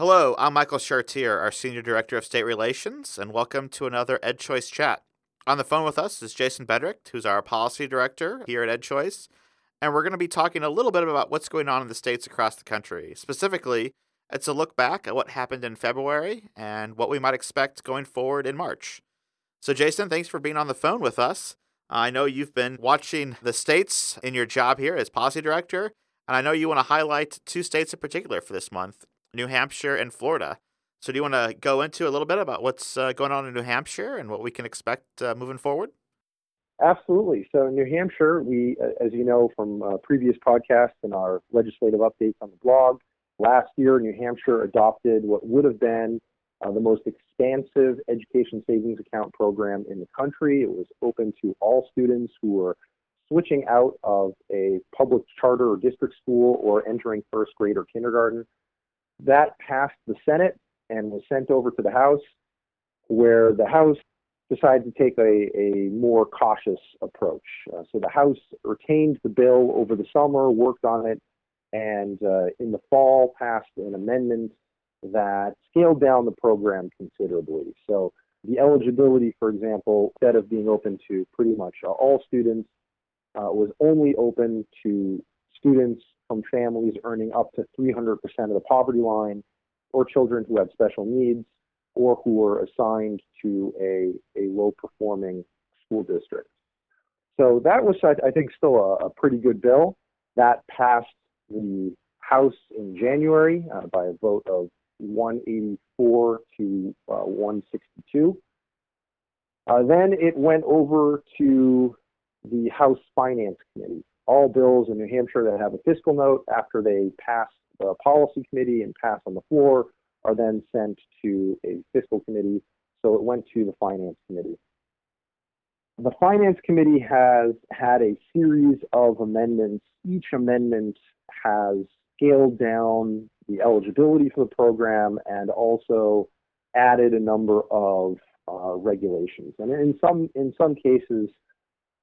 Hello, I'm Michael Chartier, our Senior Director of State Relations, and welcome to another EdChoice chat. On the phone with us is Jason Bedrick, who's our Policy Director here at EdChoice, and we're going to be talking a little bit about what's going on in the states across the country. Specifically, it's a look back at what happened in February and what we might expect going forward in March. So, Jason, thanks for being on the phone with us. I know you've been watching the states in your job here as Policy Director, and I know you want to highlight two states in particular for this month New Hampshire and Florida. So, do you want to go into a little bit about what's uh, going on in New Hampshire and what we can expect uh, moving forward? Absolutely. So, in New Hampshire, we, as you know from uh, previous podcasts and our legislative updates on the blog, last year New Hampshire adopted what would have been uh, the most expansive education savings account program in the country. It was open to all students who were switching out of a public charter or district school or entering first grade or kindergarten. That passed the Senate and was sent over to the House, where the House decided to take a, a more cautious approach. Uh, so the House retained the bill over the summer, worked on it, and uh, in the fall passed an amendment that scaled down the program considerably. So the eligibility, for example, instead of being open to pretty much all students, uh, was only open to students from families earning up to 300% of the poverty line, or children who had special needs, or who were assigned to a, a low performing school district. So that was, I think, still a, a pretty good bill. That passed the House in January uh, by a vote of 184 to uh, 162. Uh, then it went over to the House Finance Committee. All bills in New Hampshire that have a fiscal note after they pass the policy committee and pass on the floor are then sent to a fiscal committee. So it went to the Finance Committee. The Finance Committee has had a series of amendments. Each amendment has scaled down the eligibility for the program and also added a number of uh, regulations. And in some in some cases,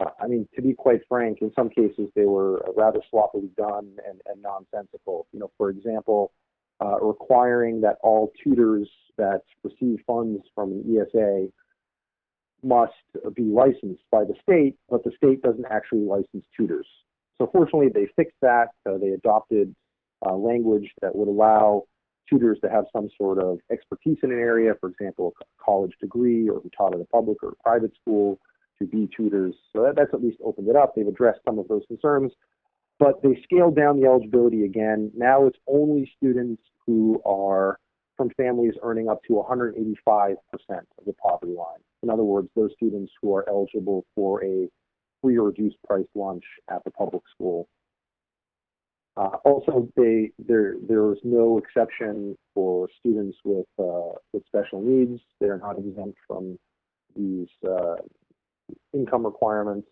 uh, I mean, to be quite frank, in some cases they were rather sloppily done and, and nonsensical. You know, for example, uh, requiring that all tutors that receive funds from an ESA must be licensed by the state, but the state doesn't actually license tutors. So fortunately, they fixed that. Uh, they adopted uh, language that would allow tutors to have some sort of expertise in an area, for example, a college degree or who taught at a public or private school to be tutors. So that, that's at least opened it up. They've addressed some of those concerns, but they scaled down the eligibility again. Now it's only students who are from families earning up to 185% of the poverty line. In other words, those students who are eligible for a free or reduced price lunch at the public school. Uh, also, they, there there is no exception for students with uh, with special needs. They are not exempt from these uh, income requirements.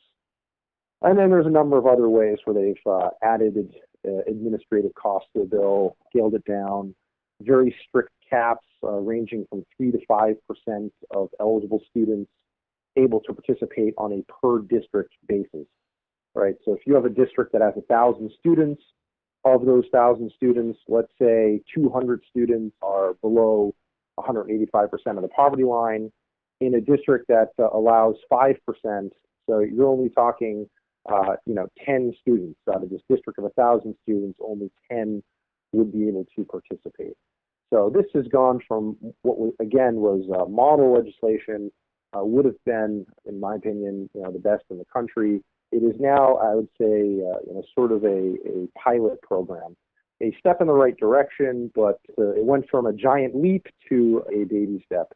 And then there's a number of other ways where they've uh, added uh, administrative costs to the bill, scaled it down, very strict caps uh, ranging from three to five percent of eligible students able to participate on a per district basis. Right. So if you have a district that has a thousand students, of those thousand students, let's say 200 students are below 185% of the poverty line. In a district that uh, allows 5%, so you're only talking, uh, you know, 10 students out of this district of 1,000 students, only 10 would be able to participate. So this has gone from what was, again was uh, model legislation, uh, would have been, in my opinion, you know, the best in the country it is now, I would say, uh, you know, sort of a, a pilot program. A step in the right direction, but uh, it went from a giant leap to a baby step.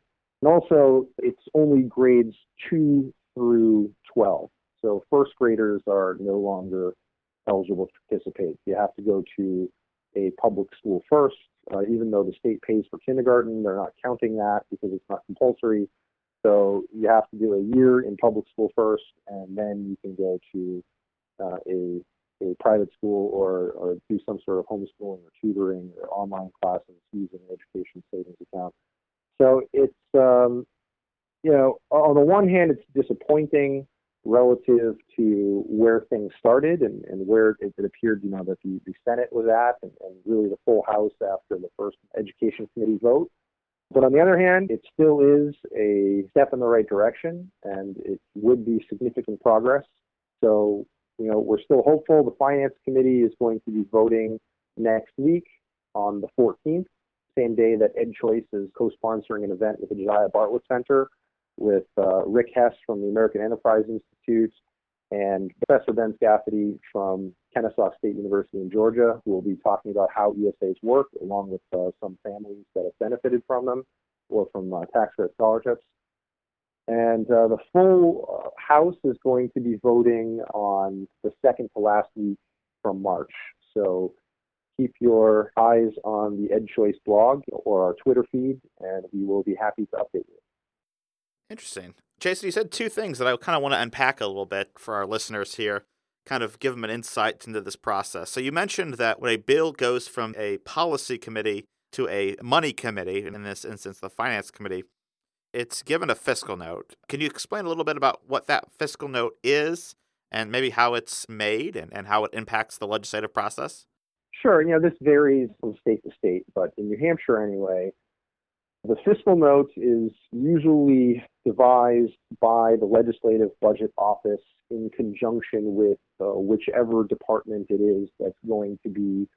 And also, it's only grades 2 through 12. So first graders are no longer eligible to participate. You have to go to a public school first. Uh, even though the state pays for kindergarten, they're not counting that because it's not compulsory. So you have to do a year in public school first, and then you can go to uh, a a private school or, or do some sort of homeschooling or tutoring or online classes using an education savings account. So it's um, you know on the one hand it's disappointing relative to where things started and, and where it, it, appeared, you know, that the, the Senate was at and, and really the full House after the first Education Committee vote. But on the other hand, it still is a step in the right direction and it would be significant progress. So, you know, we're still hopeful. The Finance Committee is going to be voting next week on the 14th, same day that EdChoice is co sponsoring an event with the Josiah Bartlett Center with uh, Rick Hess from the American Enterprise Institute and Professor Ben Scafidi from Kennesaw State University in Georgia, who will be talking about how ESAs work, along with uh, some families that have benefited from them or from uh, tax credit scholarships. And uh, the full uh, House is going to be voting on the second to last week from March. So keep your eyes on the EdChoice blog or our Twitter feed, and we will be happy to update you. Interesting. Jason, you said two things that I kind of want to unpack a little bit for our listeners here, kind of give them an insight into this process. So you mentioned that when a bill goes from a policy committee to a money committee, in this instance, the finance committee, it's given a fiscal note. Can you explain a little bit about what that fiscal note is and maybe how it's made and, and how it impacts the legislative process? Sure. You know, this varies from state to state, but in New Hampshire anyway, the fiscal note is usually devised by the legislative budget office in conjunction with uh, whichever department it is that's going to be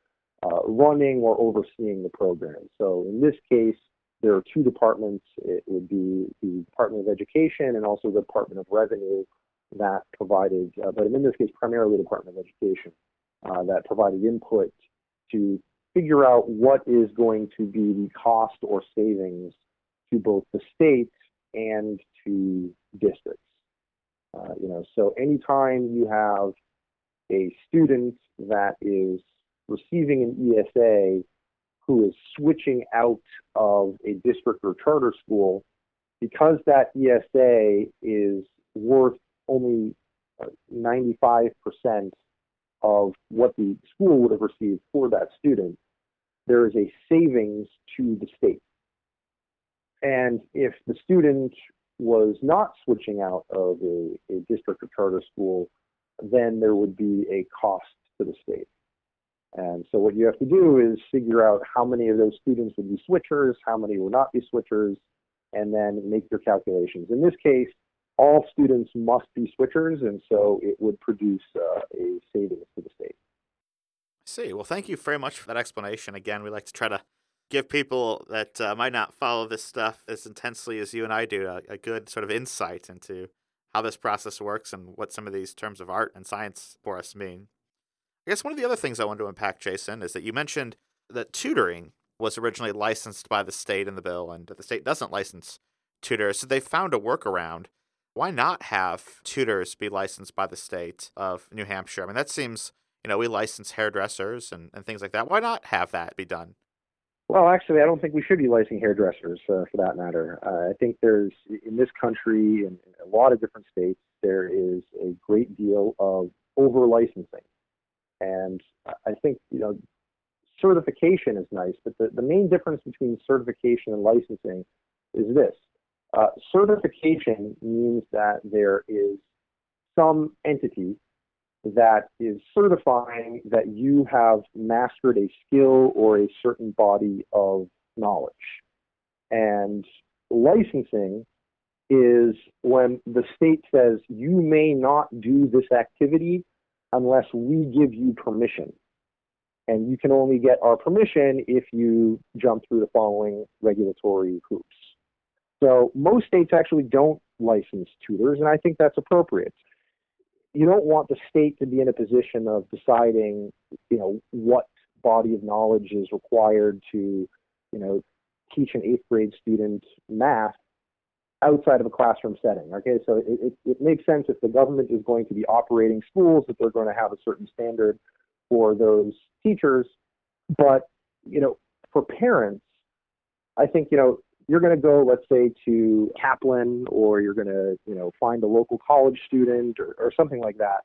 uh, running or overseeing the program. So in this case, there are two departments. It would be the Department of Education and also the Department of Revenue that provided, uh, but in this case, primarily the Department of Education uh, that provided input to figure out what is going to be the cost or savings to both the state and to districts. Uh, you know, so anytime you have a student that is receiving an ESA who is switching out of a district or charter school, because that ESA is worth only 95% uh, of what the school would have received for that student, there is a savings to the state. And if the student was not switching out of a, a district or charter school, then there would be a cost to the state. And so what you have to do is figure out how many of those students would be switchers, how many would not be switchers, and then make your calculations. In this case, all students must be switchers, and so it would produce uh, a savings to the state. I see. Well, thank you very much for that explanation. Again, we like to try to give people that uh, might not follow this stuff as intensely as you and I do a, a, good sort of insight into how this process works and what some of these terms of art and science for us mean. I guess one of the other things I wanted to unpack, Jason, is that you mentioned that tutoring was originally licensed by the state in the bill, and the state doesn't license tutors. So they found a workaround why not have tutors be licensed by the state of New Hampshire? I mean, that seems, you know, we license hairdressers and, and things like that. Why not have that be done? Well, actually, I don't think we should be licensing hairdressers uh, for that matter. Uh, I think there's, in this country, in a lot of different states, there is a great deal of over licensing. And I think, you know, certification is nice, but the, the main difference between certification and licensing is this uh, certification means that there is some entity that is certifying that you have mastered a skill or a certain body of knowledge. And licensing is when the state says you may not do this activity unless we give you permission. And you can only get our permission if you jump through the following regulatory hoops. So most states actually don't license tutors, and I think that's appropriate. You don't want the state to be in a position of deciding, you know, what body of knowledge is required to, you know, teach an eighth grade student math outside of a classroom setting. Okay, so it, it, it, makes sense if the government is going to be operating schools that they're going to have a certain standard for those teachers. But you know, for parents, I think you know you're going to go, let's say, to Kaplan, or you're going to, you know, find a local college student or, or something like that.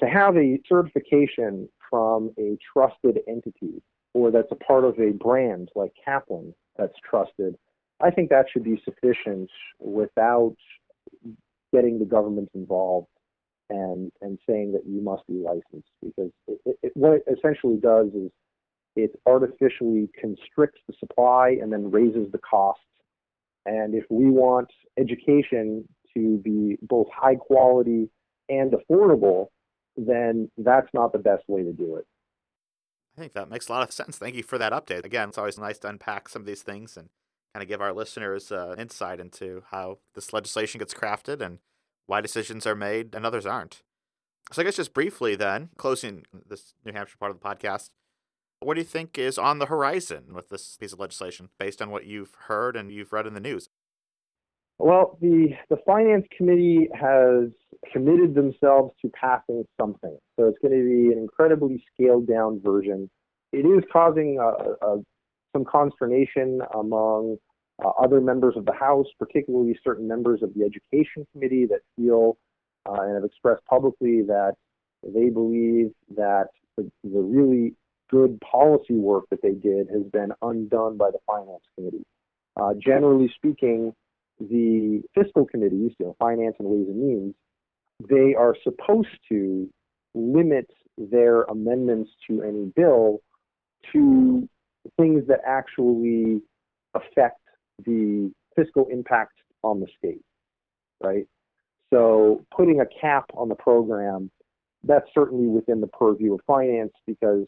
To have a certification from a trusted entity, or that's a part of a brand like Kaplan that's trusted, I think that should be sufficient without getting the government involved and and saying that you must be licensed because it, it, what it essentially does is it artificially constricts the supply and then raises the costs. And if we want education to be both high quality and affordable, then that's not the best way to do it. I think that makes a lot of sense. Thank you for that update. Again, it's always nice to unpack some of these things and kind of give our listeners uh, insight into how this legislation gets crafted and why decisions are made and others aren't. So, I guess just briefly, then, closing this New Hampshire part of the podcast, what do you think is on the horizon with this piece of legislation based on what you've heard and you've read in the news? Well, the, the Finance Committee has committed themselves to passing something. So it's going to be an incredibly scaled down version. It is causing a, a, some consternation among uh, other members of the House, particularly certain members of the Education Committee that feel uh, and have expressed publicly that they believe that the, the really good policy work that they did has been undone by the Finance Committee. Uh, generally speaking, the fiscal committees, you know, Finance and Ways and Means, they are supposed to limit their amendments to any bill to things that actually affect the fiscal impact on the state, right? So putting a cap on the program, that's certainly within the purview of finance because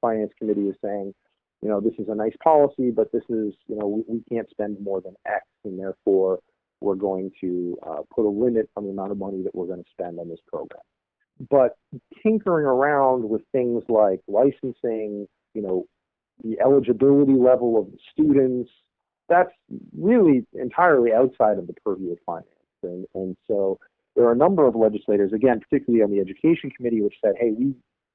finance committee is saying, you know, this is a nice policy, but this is, you know, we, we can't spend more than X, and therefore we're going to uh, put a limit on the amount of money that we're going to spend on this program. But tinkering around with things like licensing, you know, the eligibility level of the students, that's really entirely outside of the purview of finance. And, and so there are a number of legislators, again, particularly on the Education Committee, which said, hey, we,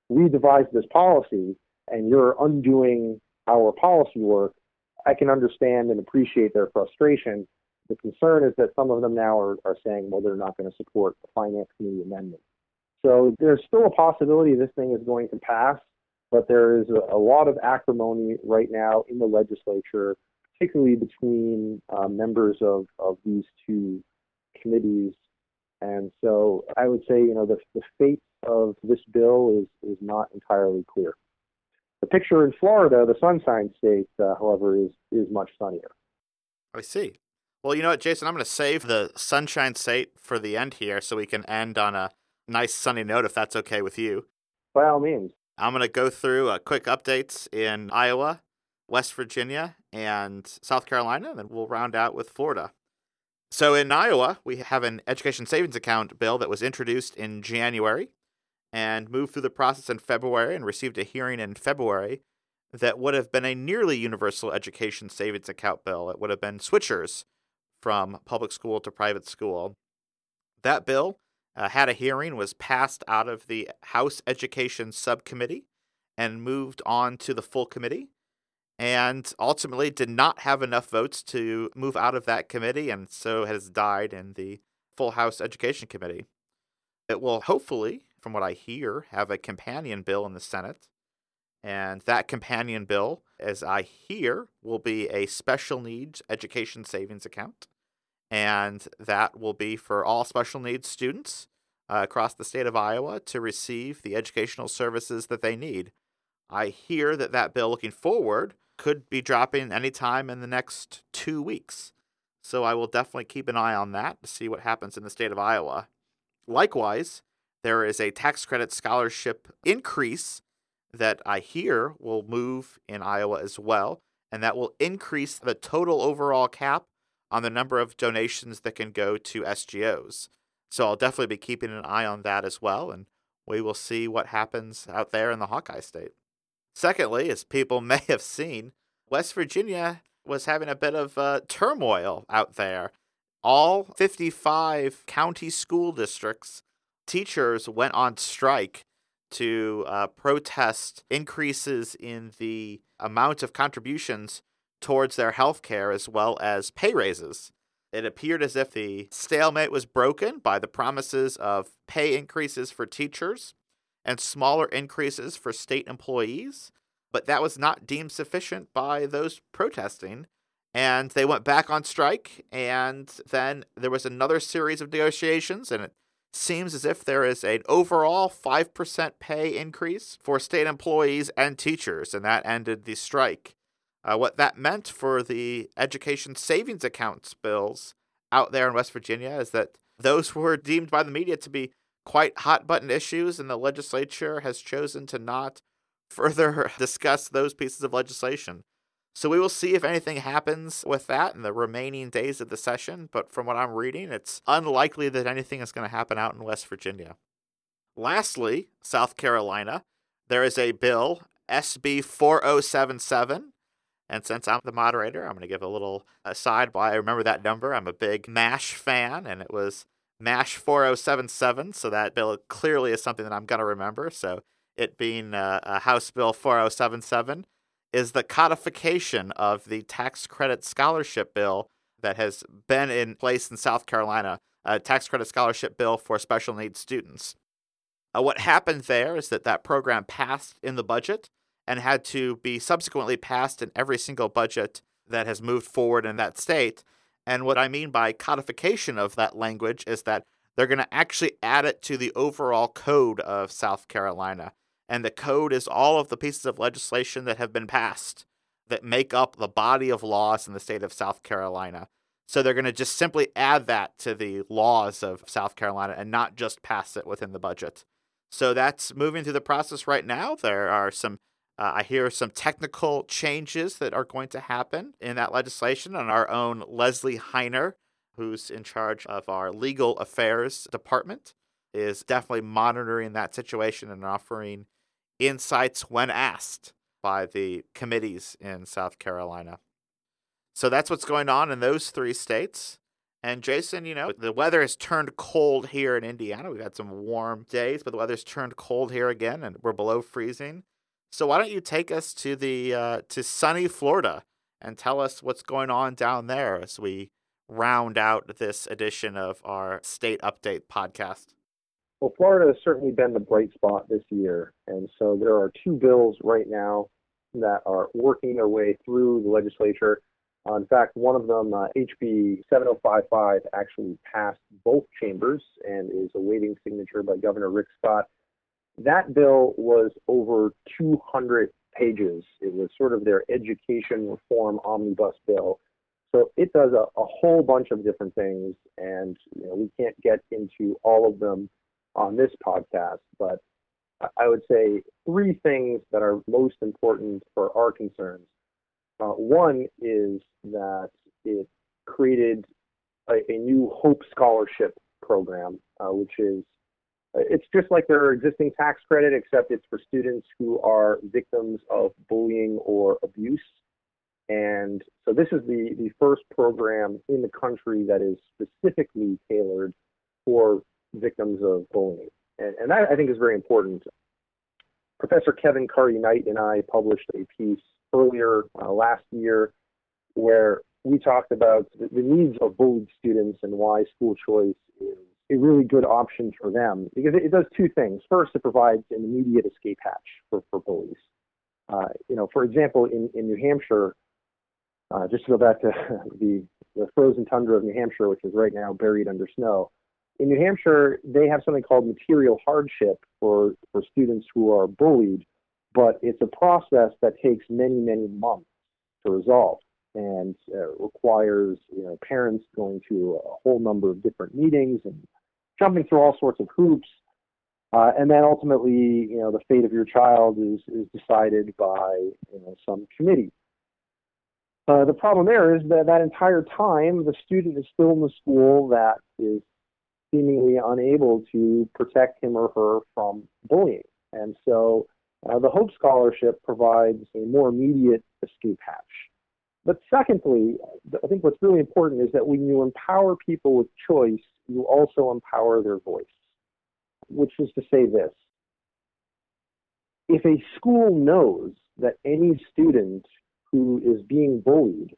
we devised this policy and you're undoing our policy work. I can understand and appreciate their frustration. The concern is that some of them now are, are saying, well, they're not going to support the Finance Committee amendment. So there's still a possibility this thing is going to pass, but there is a, a lot of acrimony right now in the legislature, particularly between uh, members of, of these two committees. And so I would say, you know, the, the fate of this bill is, is not entirely clear. The picture in Florida, the Sunshine State, uh, however, is, is much sunnier. I see. Well, you know what, Jason? I'm going to save the Sunshine State for the end here so we can end on a nice sunny note if that's okay with you. By all means. I'm going to go through a uh, quick updates in Iowa, West Virginia, and South Carolina, and then we'll round out with Florida. So in Iowa, we have an education savings account bill that was introduced in January and moved through the process in February and received a hearing in February that would have been a nearly universal education savings account bill. It would have been switchers from public school to private school. That bill uh, had a hearing, was passed out of the House Education Subcommittee, and moved on to the full committee, and ultimately did not have enough votes to move out of that committee, and so has died in the full House Education Committee. It will hopefully, from what I hear, have a companion bill in the Senate. And that companion bill, as I hear, will be a special needs education savings account and that will be for all special needs students uh, across the state of Iowa to receive the educational services that they need. I hear that that bill looking forward could be dropping anytime in the next two weeks. So I will definitely keep an eye on that to see what happens in the state of Iowa. Likewise, there is a tax credit scholarship increase that I hear will move in Iowa as well, and that will increase the total overall cap on the number of donations that can go to SGOs. So I'll definitely be keeping an eye on that as well, and we will see what happens out there in the Hawkeye State. Secondly, as people may have seen, West Virginia was having a bit of uh, turmoil out there. All 55 county school districts, teachers went on strike to uh, protest increases in the amount of contributions towards their health care as well as pay raises. It appeared as if the stalemate was broken by the promises of pay increases for teachers and smaller increases for state employees, but that was not deemed sufficient by those protesting. And they went back on strike, and then there was another series of negotiations, and it seems as if there is an overall 5% pay increase for state employees and teachers, and that ended the strike. Uh, what that meant for the education savings accounts bills out there in West Virginia is that those were deemed by the media to be quite hot button issues, and the legislature has chosen to not further discuss those pieces of legislation. So we will see if anything happens with that in the remaining days of the session, but from what I'm reading, it's unlikely that anything is going to happen out in West Virginia. Lastly, South Carolina, there is a bill, SB 4077. And since I'm the moderator, I'm going to give a little aside why I remember that number. I'm a big MASH fan, and it was MASH 4077. So that bill clearly is something that I'm going to remember. So it being uh, a House Bill 4077 is the codification of the tax credit scholarship bill that has been in place in South Carolina, a tax credit scholarship bill for special needs students. Uh, what happened there is that that program passed in the budget and had to be subsequently passed in every single budget that has moved forward in that state. And what I mean by codification of that language is that they're going to actually add it to the overall code of South Carolina and the code is all of the pieces of legislation that have been passed that make up the body of laws in the state of South Carolina. So they're going to just simply add that to the laws of South Carolina and not just pass it within the budget. So that's moving through the process right now. There are some, uh, I hear some technical changes that are going to happen in that legislation. And our own Leslie Hiner, who's in charge of our legal affairs department, is definitely monitoring that situation and offering insights when asked by the committees in South Carolina. So that's what's going on in those three states. And Jason, you know, the weather has turned cold here in Indiana. We've had some warm days, but the weather's turned cold here again, and we're below freezing. So why don't you take us to the uh, to sunny Florida and tell us what's going on down there as we round out this edition of our state update podcast? Well, Florida has certainly been the bright spot this year. And so there are two bills right now that are working their way through the legislature. Uh, in fact, one of them, uh, HB 7055, actually passed both chambers and is awaiting signature by Governor Rick Scott. That bill was over 200 pages. It was sort of their education reform omnibus bill. So it does a, a whole bunch of different things, and you know, we can't get into all of them on this podcast, but I would say three things that are most important for our concerns. Uh, one is that it created a, a new Hope Scholarship program, uh, which is uh, it's just like their existing tax credit, except it's for students who are victims of bullying or abuse. And so this is the, the first program in the country that is specifically tailored for victims of bullying. And, and that I think is very important. Professor Kevin Currie-Knight and I published a piece earlier uh, last year where we talked about the, the needs of bullied students and why school choice is a really good option for them because it, it does two things. First, it provides an immediate escape hatch for, for bullies. Uh, you know, for example, in, in New Hampshire, uh, just to go back to the, the frozen tundra of New Hampshire, which is right now buried under snow, in New Hampshire, they have something called material hardship for, for students who are bullied, but it's a process that takes many, many months to resolve and uh, requires you know, parents going to a whole number of different meetings and jumping through all sorts of hoops. Uh, and then ultimately, you know, the fate of your child is, is decided by you know, some committee. Uh, the problem there is that that entire time, the student is still in the school that is seemingly unable to protect him or her from bullying. And so uh, the Hope Scholarship provides a more immediate escape hatch. But secondly, I think what's really important is that when you empower people with choice, you also empower their voice, which is to say this. If a school knows that any student who is being bullied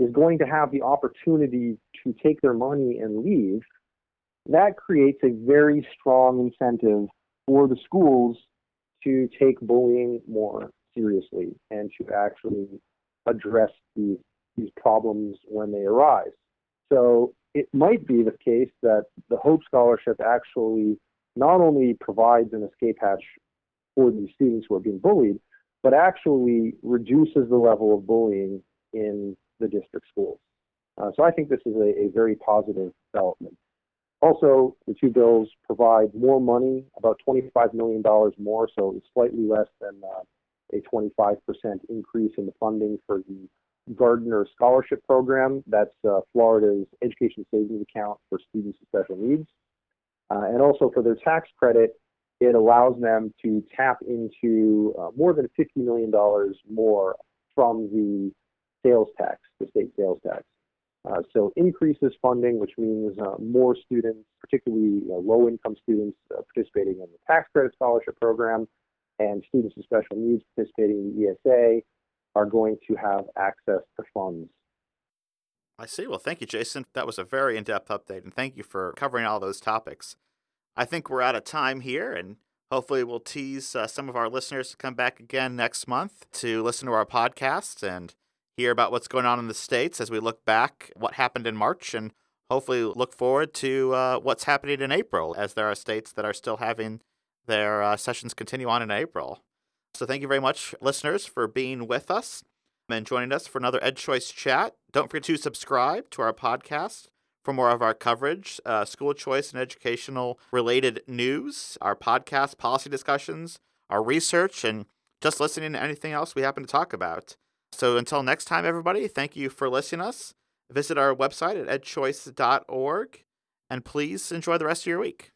is going to have the opportunity to take their money and leave, that creates a very strong incentive for the schools to take bullying more seriously and to actually address these these problems when they arise. So it might be the case that the Hope Scholarship actually not only provides an escape hatch for these students who are being bullied, but actually reduces the level of bullying in the district schools. Uh, so I think this is a, a, very positive development. Also, the two bills provide more money, about $25 million more, so it's slightly less than uh, a 25% increase in the funding for the Gardiner Scholarship Program. That's uh, Florida's education savings account for students with special needs. Uh, and also for their tax credit, it allows them to tap into uh, more than $50 million more from the sales tax, the state sales tax. Uh, so increases funding, which means uh, more students, particularly low-income students, uh, participating in the tax credit scholarship program, and students with special needs participating in the ESA are going to have access to funds. I see. Well, thank you, Jason. That was a very in depth update, and thank you for covering all those topics. I think we're out of time here, and hopefully, we'll tease uh, some of our listeners to come back again next month to listen to our podcast and hear about what's going on in the States as we look back what happened in March and hopefully look forward to uh, what's happening in April as there are states that are still having their uh, sessions continue on in April. So thank you very much, listeners, for being with us and joining us for another EdChoice chat. Don't forget to subscribe to our podcast for more of our coverage, uh, school choice and educational related news, our podcast policy discussions, our research, and just listening to anything else we happen to talk about. So until next time, everybody, thank you for listening to us. Visit our website at edchoice.org and please enjoy the rest of your week.